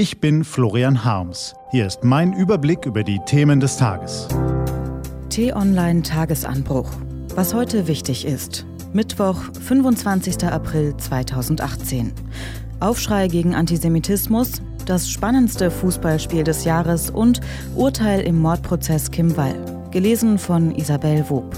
Ich bin Florian Harms. Hier ist mein Überblick über die Themen des Tages. T-Online Tagesanbruch. Was heute wichtig ist. Mittwoch, 25. April 2018. Aufschrei gegen Antisemitismus, das spannendste Fußballspiel des Jahres und Urteil im Mordprozess Kim Wall. Gelesen von Isabel Wob.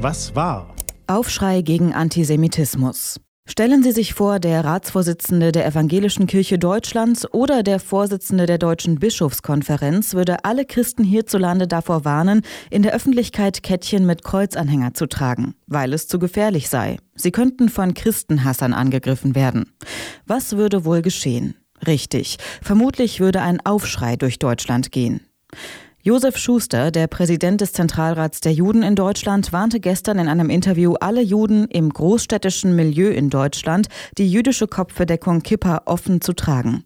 Was war? Aufschrei gegen Antisemitismus. Stellen Sie sich vor, der Ratsvorsitzende der Evangelischen Kirche Deutschlands oder der Vorsitzende der Deutschen Bischofskonferenz würde alle Christen hierzulande davor warnen, in der Öffentlichkeit Kettchen mit Kreuzanhänger zu tragen, weil es zu gefährlich sei. Sie könnten von Christenhassern angegriffen werden. Was würde wohl geschehen? Richtig, vermutlich würde ein Aufschrei durch Deutschland gehen. Josef Schuster, der Präsident des Zentralrats der Juden in Deutschland, warnte gestern in einem Interview alle Juden im großstädtischen Milieu in Deutschland, die jüdische Kopfbedeckung Kippa offen zu tragen.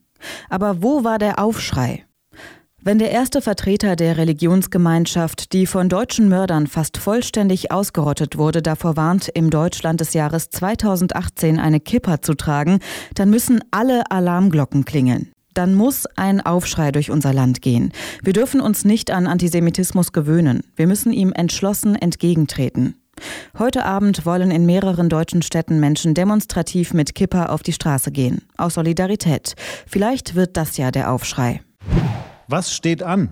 Aber wo war der Aufschrei? Wenn der erste Vertreter der Religionsgemeinschaft, die von deutschen Mördern fast vollständig ausgerottet wurde, davor warnt, im Deutschland des Jahres 2018 eine Kippa zu tragen, dann müssen alle Alarmglocken klingeln dann muss ein Aufschrei durch unser Land gehen. Wir dürfen uns nicht an Antisemitismus gewöhnen. Wir müssen ihm entschlossen entgegentreten. Heute Abend wollen in mehreren deutschen Städten Menschen demonstrativ mit Kippa auf die Straße gehen. Aus Solidarität. Vielleicht wird das ja der Aufschrei. Was steht an?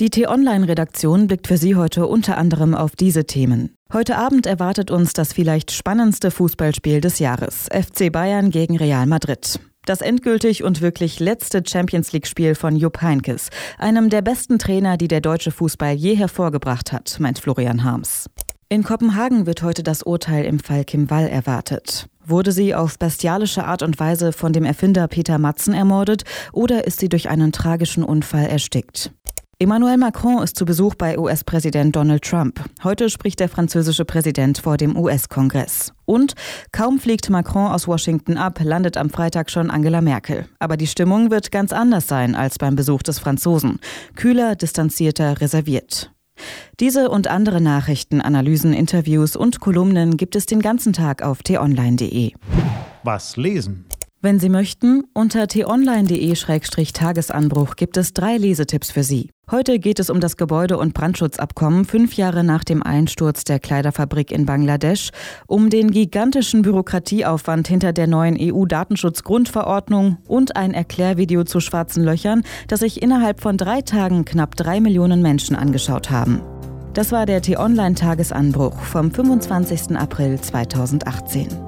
Die T-Online-Redaktion blickt für Sie heute unter anderem auf diese Themen. Heute Abend erwartet uns das vielleicht spannendste Fußballspiel des Jahres. FC Bayern gegen Real Madrid. Das endgültig und wirklich letzte Champions League-Spiel von Jupp Heinkes, einem der besten Trainer, die der deutsche Fußball je hervorgebracht hat, meint Florian Harms. In Kopenhagen wird heute das Urteil im Fall Kim Wall erwartet. Wurde sie auf bestialische Art und Weise von dem Erfinder Peter Matzen ermordet oder ist sie durch einen tragischen Unfall erstickt? Emmanuel Macron ist zu Besuch bei US-Präsident Donald Trump. Heute spricht der französische Präsident vor dem US-Kongress. Und kaum fliegt Macron aus Washington ab, landet am Freitag schon Angela Merkel. Aber die Stimmung wird ganz anders sein als beim Besuch des Franzosen. Kühler, distanzierter, reserviert. Diese und andere Nachrichten, Analysen, Interviews und Kolumnen gibt es den ganzen Tag auf t-online.de. Was lesen? Wenn Sie möchten, unter t-online.de-tagesanbruch gibt es drei Lesetipps für Sie. Heute geht es um das Gebäude- und Brandschutzabkommen fünf Jahre nach dem Einsturz der Kleiderfabrik in Bangladesch, um den gigantischen Bürokratieaufwand hinter der neuen EU-Datenschutzgrundverordnung und ein Erklärvideo zu schwarzen Löchern, das sich innerhalb von drei Tagen knapp drei Millionen Menschen angeschaut haben. Das war der T-Online-Tagesanbruch vom 25. April 2018.